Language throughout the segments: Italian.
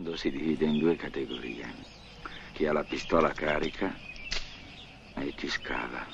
mondo si divide in due categorie. Chi ha la pistola carica e chi scava.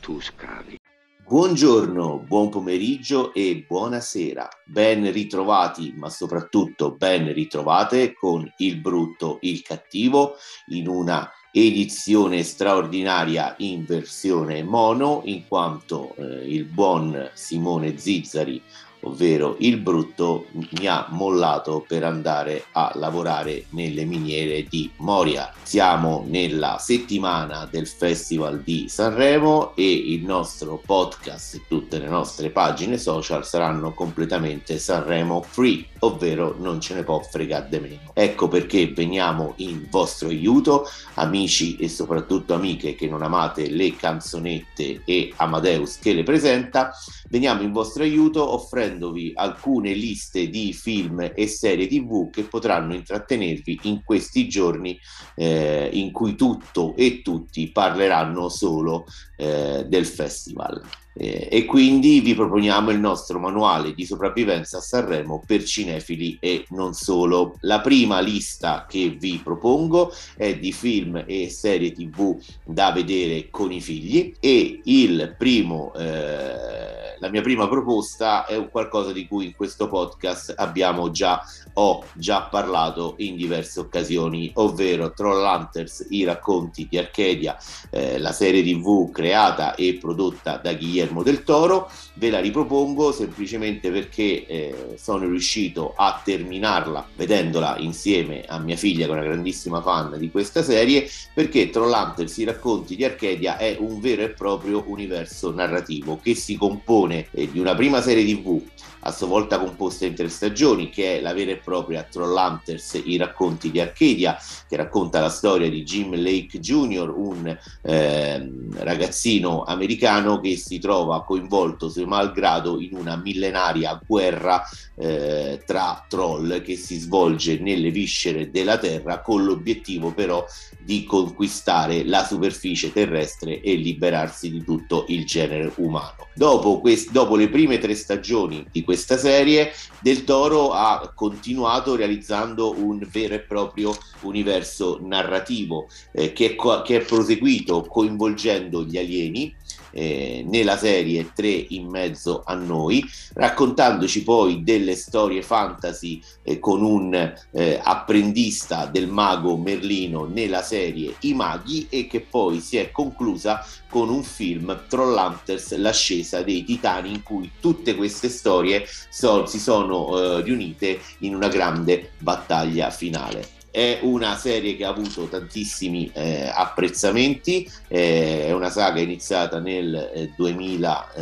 Tu scavi. Buongiorno, buon pomeriggio e buonasera. Ben ritrovati, ma soprattutto ben ritrovate con il brutto, il cattivo in una edizione straordinaria in versione mono, in quanto eh, il buon Simone Zizzari ovvero il brutto, mi ha mollato per andare a lavorare nelle miniere di Moria. Siamo nella settimana del Festival di Sanremo e il nostro podcast e tutte le nostre pagine social saranno completamente Sanremo free, ovvero non ce ne può fregare di meno. Ecco perché veniamo in vostro aiuto, amici e soprattutto amiche che non amate le canzonette e Amadeus che le presenta, veniamo in vostro aiuto offrendo offrendovi alcune liste di film e serie tv che potranno intrattenervi in questi giorni eh, in cui tutto e tutti parleranno solo eh, del festival. Eh, e quindi vi proponiamo il nostro manuale di sopravvivenza a Sanremo per cinefili e non solo. La prima lista che vi propongo è di film e serie tv da vedere con i figli e il primo eh, la mia prima proposta è un qualcosa di cui in questo podcast abbiamo già, ho già parlato in diverse occasioni, ovvero Trollhunters, i racconti di Arcadia, eh, la serie tv creata e prodotta da Guillermo del Toro. Ve la ripropongo semplicemente perché eh, sono riuscito a terminarla vedendola insieme a mia figlia, che è una grandissima fan di questa serie, perché Trollhunters, i racconti di Arcadia è un vero e proprio universo narrativo che si compone produzione di una prima serie tv a sua volta composta in tre stagioni, che è la vera e propria Trollhunters, i racconti di Arcadia, che racconta la storia di Jim Lake Jr., un eh, ragazzino americano che si trova coinvolto, suo malgrado, in una millenaria guerra eh, tra troll che si svolge nelle viscere della Terra con l'obiettivo però di conquistare la superficie terrestre e liberarsi di tutto il genere umano. Dopo, quest- dopo le prime tre stagioni di questa serie, Del Toro ha continuato realizzando un vero e proprio universo narrativo eh, che, è co- che è proseguito coinvolgendo gli alieni eh, nella serie 3 in mezzo a noi, raccontandoci poi delle storie fantasy eh, con un eh, apprendista del mago Merlino nella serie I Maghi e che poi si è conclusa con un film Trollhunters, l'ascesa dei titani in cui tutte queste storie so, si sono eh, riunite in una grande battaglia finale è una serie che ha avuto tantissimi eh, apprezzamenti, eh, è una saga iniziata nel eh, 2000.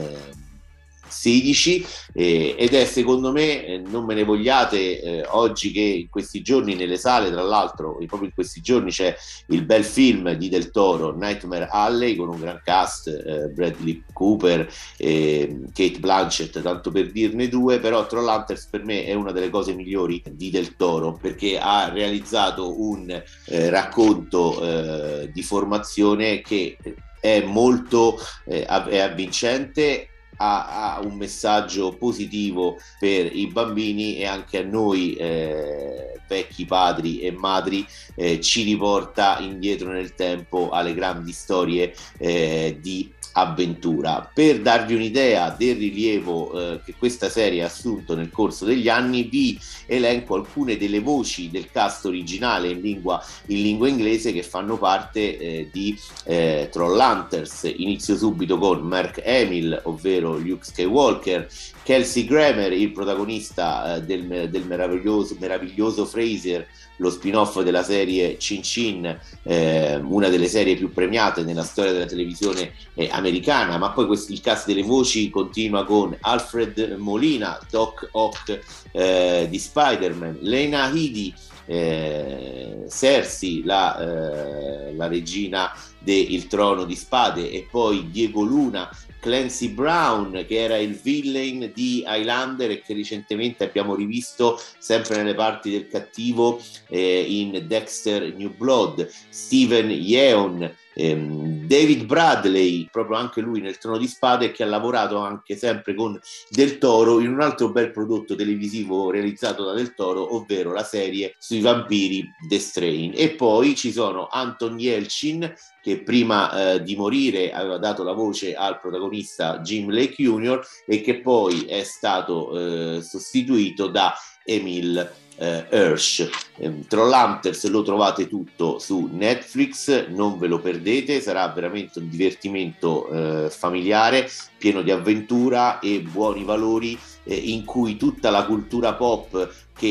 16 eh, ed è secondo me, eh, non me ne vogliate, eh, oggi che in questi giorni nelle sale, tra l'altro proprio in questi giorni c'è il bel film di Del Toro, Nightmare Alley, con un gran cast, eh, Bradley Cooper, Kate Blanchett, tanto per dirne due, però Trollhunters per me è una delle cose migliori di Del Toro perché ha realizzato un eh, racconto eh, di formazione che è molto è avvincente ha, ha, un messaggio positivo per i bambini e anche a noi eh, vecchi padri e madri eh, ci riporta indietro nel tempo alle grandi storie eh, di avventura. Per darvi un'idea del rilievo eh, che questa serie ha assunto nel corso degli anni, vi elenco alcune delle voci del cast originale in lingua, in lingua inglese che fanno parte eh, di eh, Trollhunters. Inizio subito con Mark Hamill, ovvero Luke Skywalker, Kelsey Grammer, il protagonista eh, del, del meraviglioso, meraviglioso Fraser, lo spin-off della serie Cin Cin, eh, una delle serie più premiate nella storia della televisione eh, americana, ma poi questo, il cast delle voci continua con Alfred Molina, Doc Ock eh, di Spider-Man, Lena Headey, eh, Cersei, la, eh, la regina del Trono di Spade, e poi Diego Luna, Clancy Brown, che era il villain di Highlander e che recentemente abbiamo rivisto sempre nelle parti del cattivo eh, in Dexter New Blood, Steven Yeon, ehm, David Bradley, proprio anche lui nel Trono di Spade, che ha lavorato anche sempre con Del Toro in un altro bel prodotto televisivo realizzato da Del Toro, ovvero la serie sui vampiri The Strain. E poi ci sono Anton Yelchin, che prima eh, di morire aveva dato la voce al protagonista Jim Lake Jr. e che poi è stato eh, sostituito da Emil eh, Hirsch. Eh, Trollhunters lo trovate tutto su Netflix, non ve lo perdete, sarà veramente un divertimento eh, familiare, pieno di avventura e buoni valori eh, in cui tutta la cultura pop che,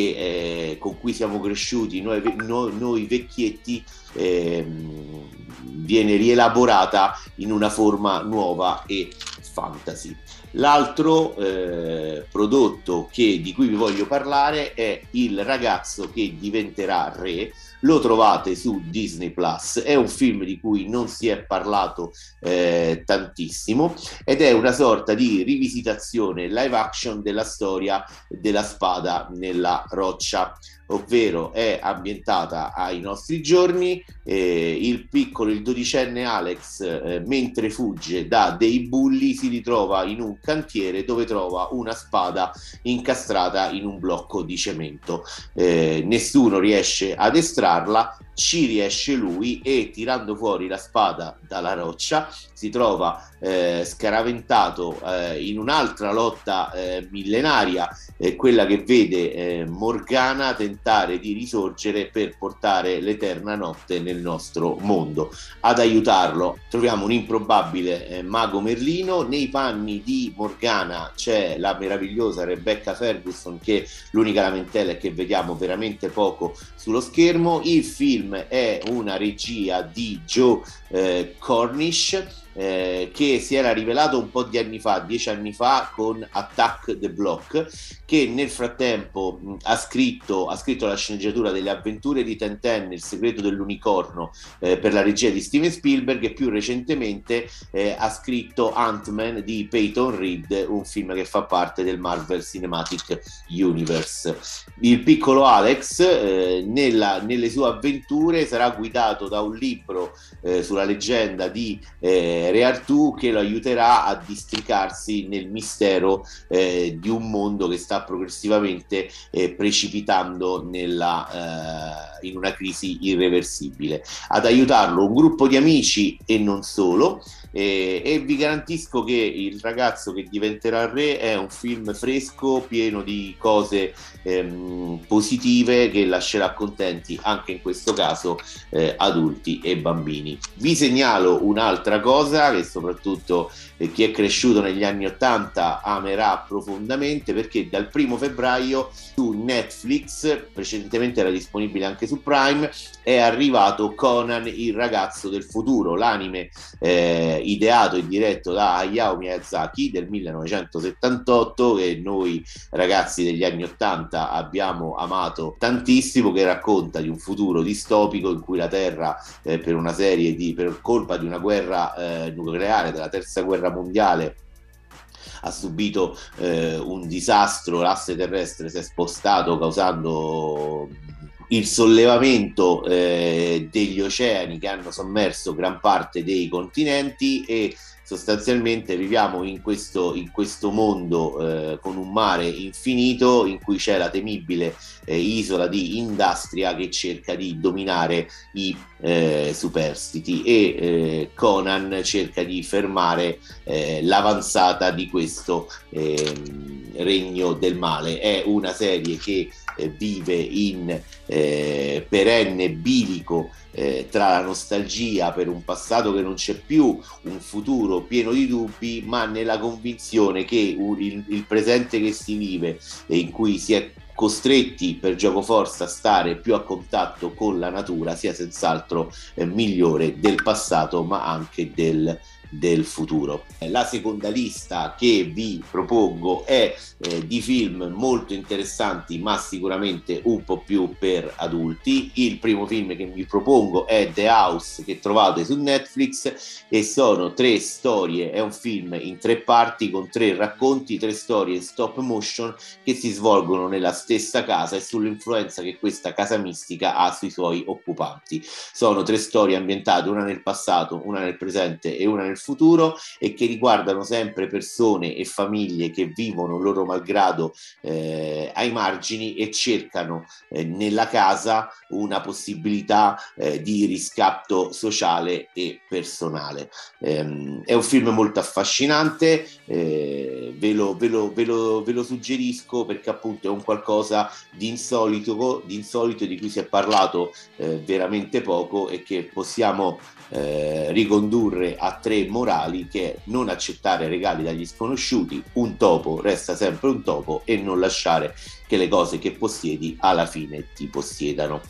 eh, con cui siamo cresciuti, noi, noi, noi vecchietti, ehm, viene rielaborata in una forma nuova e fantasy. L'altro eh, prodotto che, di cui vi voglio parlare è Il ragazzo che diventerà re. Lo trovate su Disney Plus. È un film di cui non si è parlato eh, tantissimo ed è una sorta di rivisitazione live action della storia della spada nella roccia ovvero è ambientata ai nostri giorni. Eh, il piccolo, il dodicenne Alex, eh, mentre fugge da dei bulli, si ritrova in un cantiere dove trova una spada incastrata in un blocco di cemento. Eh, nessuno riesce ad estrarla, ci riesce lui e tirando fuori la spada dalla roccia si trova eh, scaraventato eh, in un'altra lotta eh, millenaria, eh, quella che vede eh, Morgana tentare di risorgere per portare l'eterna notte nel nostro mondo. Ad aiutarlo troviamo un improbabile eh, mago Merlino, nei panni di Morgana c'è la meravigliosa Rebecca Ferguson che l'unica lamentela è che vediamo veramente poco sullo schermo. Il film è una regia di Joe eh, Cornish eh, che si era rivelato un po' di anni fa, dieci anni fa, con Attack the Block, che nel frattempo mh, ha, scritto, ha, scritto, la sceneggiatura delle avventure di Tenten, Il segreto dell'unicorno, eh, per la regia di Steven Spielberg e più recentemente eh, ha scritto Ant-Man di Peyton Reed, un film che fa parte del Marvel Cinematic Universe. Il piccolo Alex eh, nella, nelle sue avventure sarà guidato da un libro eh, sulla leggenda di eh, Re Artù che lo aiuterà a districarsi nel mistero eh, di un mondo che sta progressivamente eh, precipitando nella, eh, in una crisi irreversibile. Ad aiutarlo un gruppo di amici e non solo e, e, vi garantisco che Il ragazzo che diventerà re è un film fresco, pieno di cose ehm, positive che lascerà contenti anche in questo caso eh, adulti e bambini. Vi segnalo un'altra cosa che soprattutto eh, chi è cresciuto negli anni 80 amerà profondamente perché dal primo febbraio su Netflix, precedentemente era disponibile anche su Prime, è arrivato Conan il ragazzo del futuro, l'anime eh, ideato e diretto da Hayao Miyazaki del 1978 che noi ragazzi degli anni 80 abbiamo amato tantissimo che racconta di un futuro distopico in cui la Terra eh, per una serie di per colpa di una guerra eh, nucleare della terza guerra mondiale ha subito eh, un disastro, l'asse terrestre si è spostato causando il sollevamento eh, degli oceani che hanno sommerso gran parte dei continenti e sostanzialmente viviamo in questo, in questo mondo eh, con un mare infinito in cui c'è la temibile eh, isola di Industria che cerca di dominare i eh, superstiti e eh, Conan cerca di fermare eh, l'avanzata di questo ehm, regno del male. È una serie che eh, vive in perenne bilico eh, tra la nostalgia per un passato che non c'è più, un futuro pieno di dubbi, ma nella convinzione che il, il presente che si vive e in cui si è costretti per gioco forza a stare più a contatto con la natura sia senz'altro eh, migliore del passato ma anche del del futuro. La seconda lista che vi propongo è eh, di film molto interessanti ma sicuramente un po' più per adulti. Il primo film che vi propongo è The House che trovate su Netflix e sono tre storie, è un film in tre parti con tre racconti, tre storie stop motion che si svolgono nella stessa casa e sull'influenza che questa casa mistica ha sui suoi occupanti. Sono tre storie ambientate una nel passato, una nel presente e una nel futuro e che riguardano sempre persone e famiglie che vivono loro malgrado eh, ai margini e cercano eh, nella casa una possibilità eh, di riscatto sociale e personale. Ehm, è un film molto affascinante, eh, ve lo, ve, lo, ve, lo, ve, lo, suggerisco perché appunto è un qualcosa di insolito, di insolito di cui si è parlato eh, veramente poco e che possiamo eh, ricondurre a tre morali che non accettare regali dagli sconosciuti, un topo resta sempre un topo e non lasciare che le cose che possiedi alla fine ti possiedano.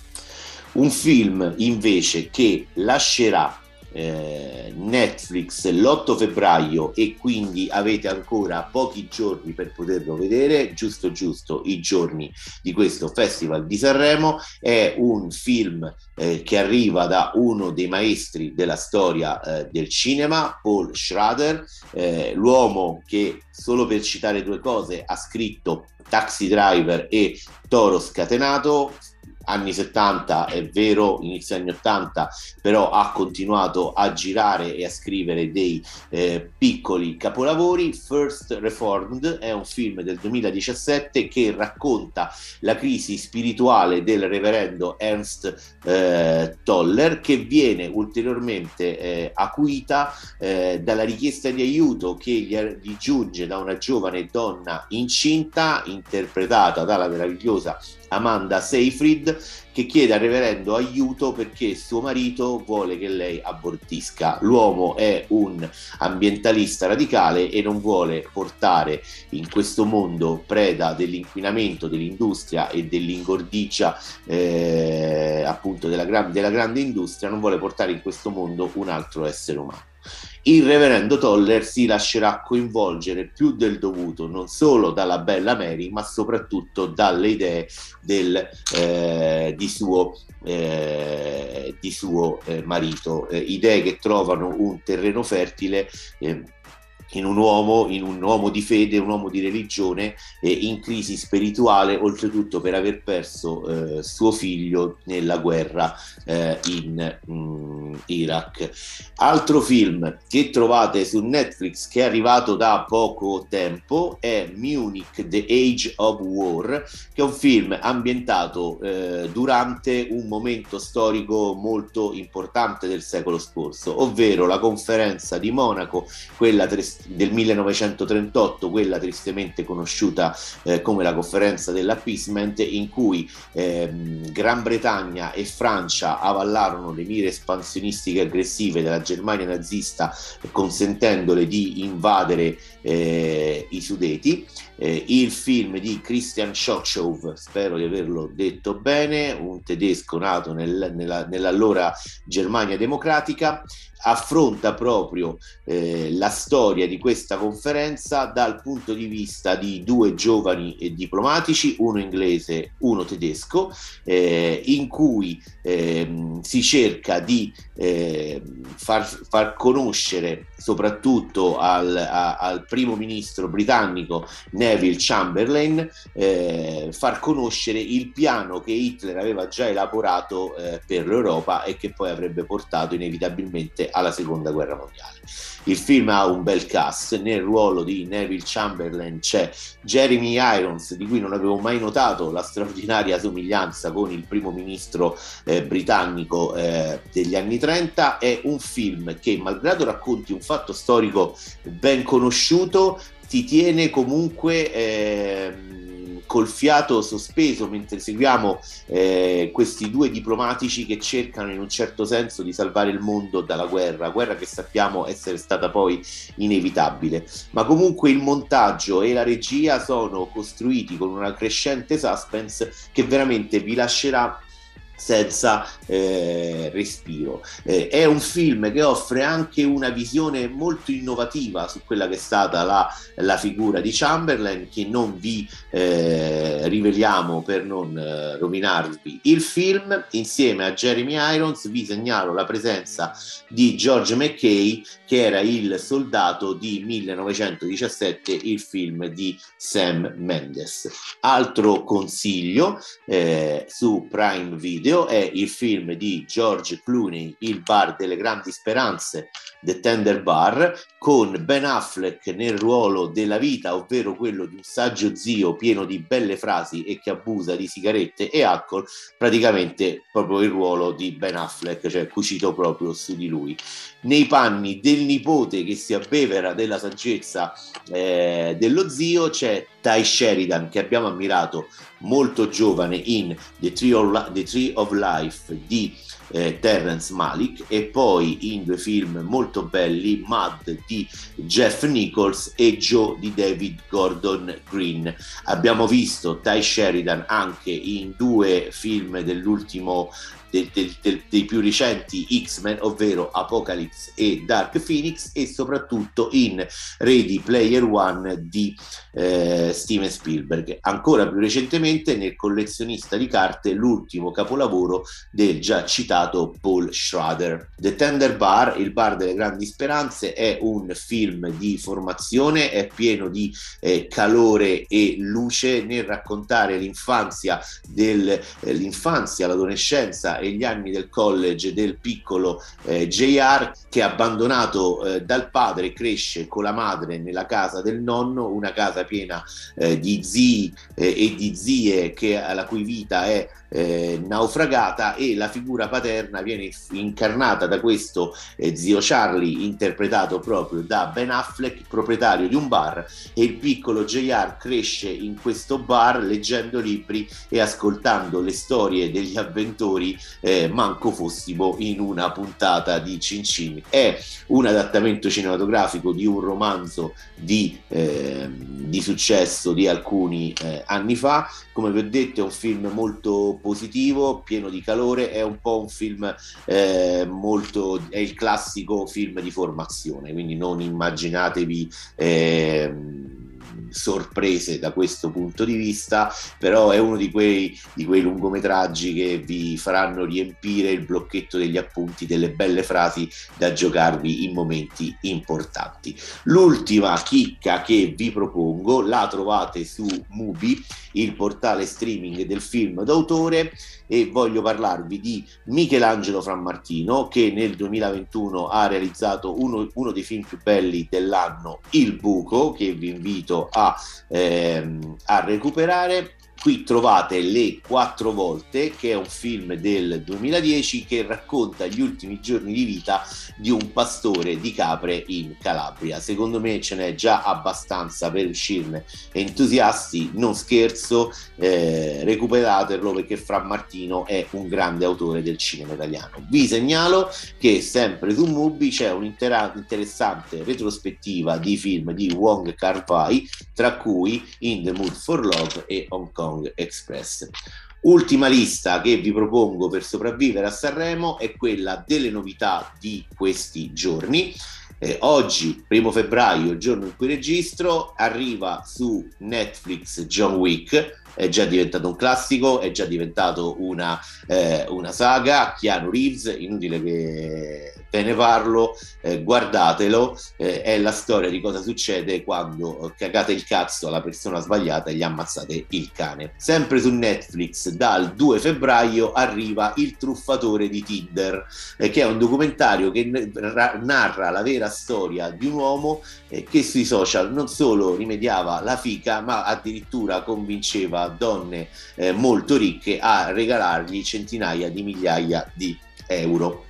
Un film invece che lascerà eh, Netflix l'8 febbraio e quindi avete ancora pochi giorni per poterlo vedere, giusto giusto i giorni di questo Festival di Sanremo, è un film eh, che arriva da uno dei maestri della storia eh, del cinema, Paul Schrader, eh, l'uomo che solo per citare due cose ha scritto Taxi Driver e Toro Scatenato, anni 70, è vero, inizio anni 80, però ha continuato a girare e a scrivere dei eh, piccoli capolavori. First Reformed è un film del 2017 che racconta la crisi spirituale del reverendo Ernst eh, Toller che viene ulteriormente eh, acuita eh, dalla richiesta di aiuto che gli, gli giunge da una giovane donna incinta interpretata dalla meravigliosa Amanda Seyfried che chiede al reverendo aiuto perché suo marito vuole che lei abortisca. L'uomo è un ambientalista radicale e non vuole portare in questo mondo preda dell'inquinamento, dell'industria e dell'ingordigia eh, appunto della, gran- della grande industria, non vuole portare in questo mondo un altro essere umano il reverendo Toller si lascerà coinvolgere più del dovuto non solo dalla bella Mary ma soprattutto dalle idee del, eh, di suo, eh, di suo eh, marito, eh, idee che trovano un terreno fertile eh, in un uomo, in un uomo di fede, un uomo di religione, eh, in crisi spirituale, oltretutto per aver perso eh, suo figlio nella guerra eh, in mh, mm, Iraq. Altro film che trovate su Netflix che è arrivato da poco tempo è Munich The Age of War, che è un film ambientato eh, durante un momento storico molto importante del secolo scorso, ovvero la conferenza di Monaco, quella tres- del 1938, quella tristemente conosciuta eh, come la conferenza dell'appeasement, in cui ehm, Gran Bretagna e Francia avallarono le mire espansionistiche aggressive della Germania nazista, consentendole di invadere eh, i Sudeti. Eh, il film di Christian Schochow, spero di averlo detto bene, un tedesco nato nel, nella, nell'allora Germania democratica, affronta proprio eh, la storia di questa conferenza dal punto di vista di due giovani eh, diplomatici, uno inglese, uno tedesco, eh, in cui ehm, si cerca di ehm, far, far, conoscere soprattutto al, a, al, primo ministro britannico Neville Chamberlain, eh, far conoscere il piano che Hitler aveva già elaborato eh, per l'Europa e che poi avrebbe portato inevitabilmente alla seconda guerra mondiale. Il film ha un bel cast, nel ruolo di Neville Chamberlain c'è Jeremy Irons, di cui non avevo mai notato la straordinaria somiglianza con il primo ministro eh, britannico eh, degli anni 30. È un film che, malgrado racconti un fatto storico ben conosciuto, ti tiene comunque... Eh, col fiato sospeso mentre seguiamo eh, questi due diplomatici che cercano in un certo senso di salvare il mondo dalla guerra, guerra che sappiamo essere stata poi inevitabile. Ma comunque il montaggio e la regia sono costruiti con una crescente suspense che veramente vi lascerà senza eh, respiro. Eh, è un film che offre anche una visione molto innovativa su quella che è stata la, la figura di Chamberlain, che non vi eh, riveliamo per non eh, rovinarvi il film. Insieme a Jeremy Irons vi segnalo la presenza di George McKay, che era il soldato di 1917, il film di Sam Mendes. Altro consiglio eh, su Prime Video video è il film di George Clooney, Il bar delle grandi speranze, The Tender Bar, con Ben Affleck nel ruolo della vita, ovvero quello di un saggio zio pieno di belle frasi e che abusa di sigarette e alcol, praticamente proprio il ruolo di Ben Affleck, cioè cucito proprio su di lui. Nei panni del nipote che si abbevera della saggezza eh, dello zio c'è Ty Sheridan che abbiamo ammirato molto giovane in The Tree of, The Tree of Life di eh, Terrence Malik e poi in due film molto belli Mad di Jeff Nichols e Joe di David Gordon Green. Abbiamo visto Ty Sheridan anche in due film dell'ultimo del, del, dei più recenti X-Men, ovvero Apocalypse e Dark Phoenix, e soprattutto in Ready Player One di eh, Steven Spielberg. Ancora più recentemente nel collezionista di carte, l'ultimo capolavoro del già citato Paul Schrader. The Tender Bar, il bar delle grandi speranze, è un film di formazione, è pieno di eh, calore e luce nel raccontare l'infanzia, del, eh, l'infanzia l'adolescenza e gli anni del college del piccolo eh, JR che abbandonato eh, dal padre cresce con la madre nella casa del nonno, una casa piena eh, di zii eh, e di zie che, la cui vita è eh, naufragata e la figura paterna viene incarnata da questo eh, zio Charlie interpretato proprio da Ben Affleck, proprietario di un bar e il piccolo JR cresce in questo bar leggendo libri e ascoltando le storie degli avventori eh, manco fossimo in una puntata di Cin Cin. È un adattamento cinematografico di un romanzo di, eh, di successo di alcuni eh, anni fa, come vi ho detto è un film molto positivo, pieno di calore, è un po' un film eh, molto, è il classico film di formazione, quindi non immaginatevi... Eh, sorprese da questo punto di vista, però è uno di quei, di quei lungometraggi che vi faranno riempire il blocchetto degli appunti delle belle frasi da giocarvi in momenti importanti. L'ultima chicca che vi propongo la trovate su Mubi, il portale streaming del film d'autore e voglio parlarvi di Michelangelo Frammartino che nel 2021 ha realizzato uno, uno dei film più belli dell'anno, Il Buco, che vi invito a, ehm, a recuperare Qui trovate Le Quattro Volte, che è un film del 2010 che racconta gli ultimi giorni di vita di un pastore di capre in Calabria. Secondo me ce n'è già abbastanza per uscirne entusiasti, non scherzo, eh, recuperatelo perché Fra Martino è un grande autore del cinema italiano. Vi segnalo che sempre su Mubi c'è un'interessante retrospettiva di film di Wong Kar-wai, tra cui In the Mood for Love e Hong Kong Song Express. Ultima lista che vi propongo per sopravvivere a Sanremo è quella delle novità di questi giorni. Eh, oggi, primo febbraio, giorno in cui registro, arriva su Netflix John Wick, è già diventato un classico, è già diventato una, eh, una saga. Keanu Reeves, inutile che te ne parlo, eh, guardatelo, eh, è la storia di cosa succede quando cagate il cazzo alla persona sbagliata e gli ammazzate il cane. Sempre su Netflix dal 2 febbraio arriva Il truffatore di Tinder, eh, che è un documentario che narra la vera storia di un uomo eh, che sui social non solo rimediava la fica, ma addirittura convinceva donne eh, molto ricche a regalargli centinaia di migliaia di euro.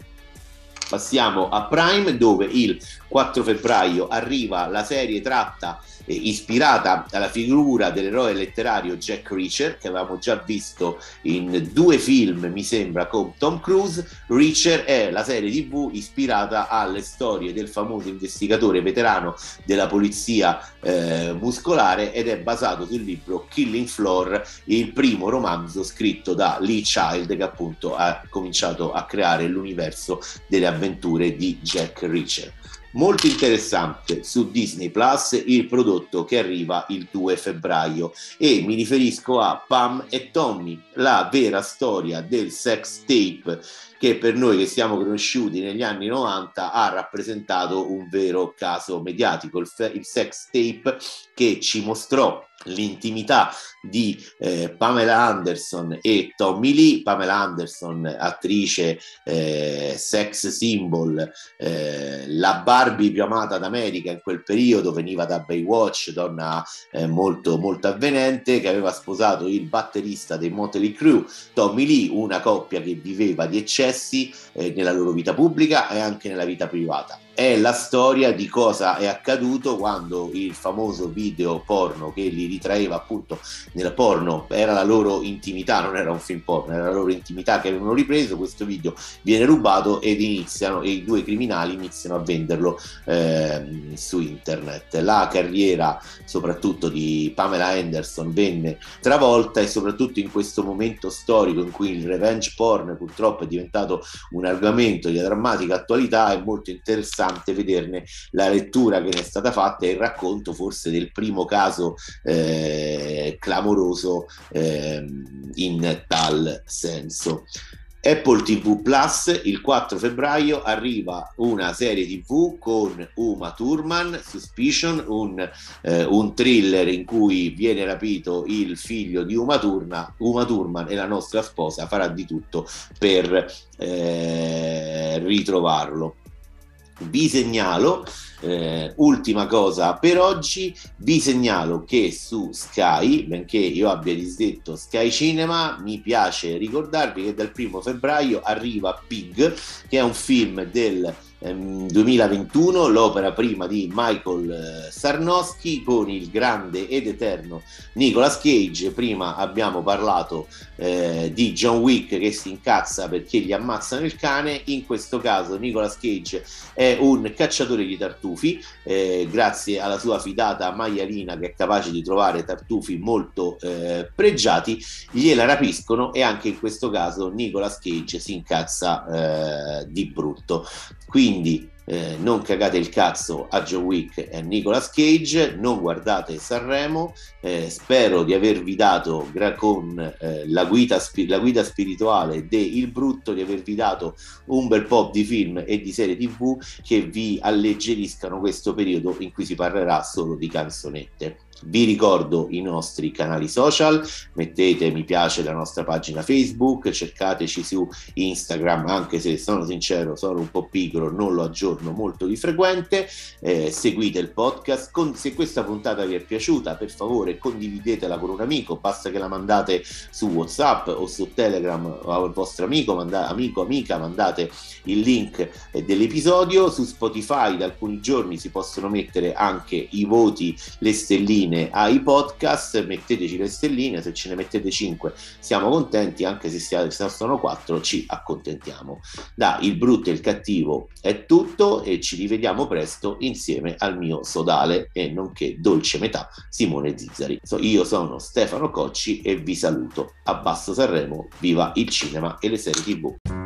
Passiamo a Prime dove il 4 febbraio arriva la serie tratta ispirata alla figura dell'eroe letterario Jack Reacher, che avevamo già visto in due film, mi sembra, con Tom Cruise. Reacher è la serie TV ispirata alle storie del famoso investigatore veterano della polizia eh, muscolare ed è basato sul libro Killing Floor, il primo romanzo scritto da Lee Child che appunto ha cominciato a creare l'universo delle avventure di Jack Reacher molto interessante su Disney Plus il prodotto che arriva il 2 febbraio. E mi riferisco a Pam e Tommy, la vera storia del sex tape che per noi che siamo conosciuti negli anni 90 ha rappresentato un vero caso mediatico, il, fe- il sex tape che ci mostrò l'intimità di eh, Pamela Anderson e Tommy Lee, Pamela Anderson attrice eh, sex symbol, eh, la Barbie più amata d'America in quel periodo, veniva da Baywatch, donna eh, molto, molto avvenente, che aveva sposato il batterista dei Motley Crue, Tommy Lee, una coppia che viveva di eccessi eh, nella loro vita pubblica e anche nella vita privata è la storia di cosa è accaduto quando il famoso video porno che li ritraeva appunto nel porno era la loro intimità, non era un film porno, era la loro intimità che avevano ripreso, questo video viene rubato ed iniziano e i due criminali iniziano a venderlo eh, su internet. La carriera soprattutto di Pamela Anderson venne travolta e soprattutto in questo momento storico in cui il revenge porn purtroppo è diventato un argomento di drammatica attualità è molto interessante interessante vederne la lettura che ne è stata fatta e il racconto forse del primo caso eh, clamoroso eh, in tal senso. Apple TV Plus il 4 febbraio arriva una serie TV con Uma Thurman, Suspicion, un, eh, un thriller in cui viene rapito il figlio di Uma Thurman, Uma Thurman e la nostra sposa farà di tutto per eh, ritrovarlo vi segnalo, eh, ultima cosa per oggi, vi segnalo che su Sky, benché io abbia disdetto Sky Cinema, mi piace ricordarvi che dal primo febbraio arriva Pig, che è un film del 2021, ehm, l'opera prima di Michael eh, Sarnowski con il grande ed eterno Nicolas Cage. Prima abbiamo parlato eh, di John Wick che si incazza perché gli ammazzano il cane. In questo caso Nicolas Cage è un cacciatore di tartufi, eh, grazie alla sua fidata maialina che è capace di trovare tartufi molto eh, pregiati, gliela rapiscono e anche in questo caso Nicolas Cage si incazza eh, di brutto. Quindi eh, non cagate il cazzo a Joe Wick e a Nicolas Cage, non guardate Sanremo, eh, spero di avervi dato gra- con eh, la, guida spi- la, guida spirituale de Il Brutto, di avervi dato un bel po' di film e di serie tv che vi alleggeriscano questo periodo in cui si parlerà solo di canzonette. Vi ricordo i nostri canali social, mettete mi piace alla nostra pagina Facebook, cercateci su Instagram, anche se sono sincero, sono un po' pigro, non lo aggiorno molto di frequente, eh, seguite il podcast, Con, se questa puntata vi è piaciuta per favore condividetela con un amico, basta che la mandate su Whatsapp o su Telegram al vostro amico, manda, amico, amica, mandate il link eh, dell'episodio, su Spotify da alcuni giorni si possono mettere anche i voti, le stelline stelline ai podcast, metteteci le stelline, se ce ne mettete 5 siamo contenti, anche se sono 4 ci accontentiamo. Da il brutto e il cattivo è tutto e ci rivediamo presto insieme al mio sodale e nonché dolce metà Simone Zizzari. io sono Stefano Cocci e vi saluto. A Basso Sanremo, viva il cinema e le serie tv.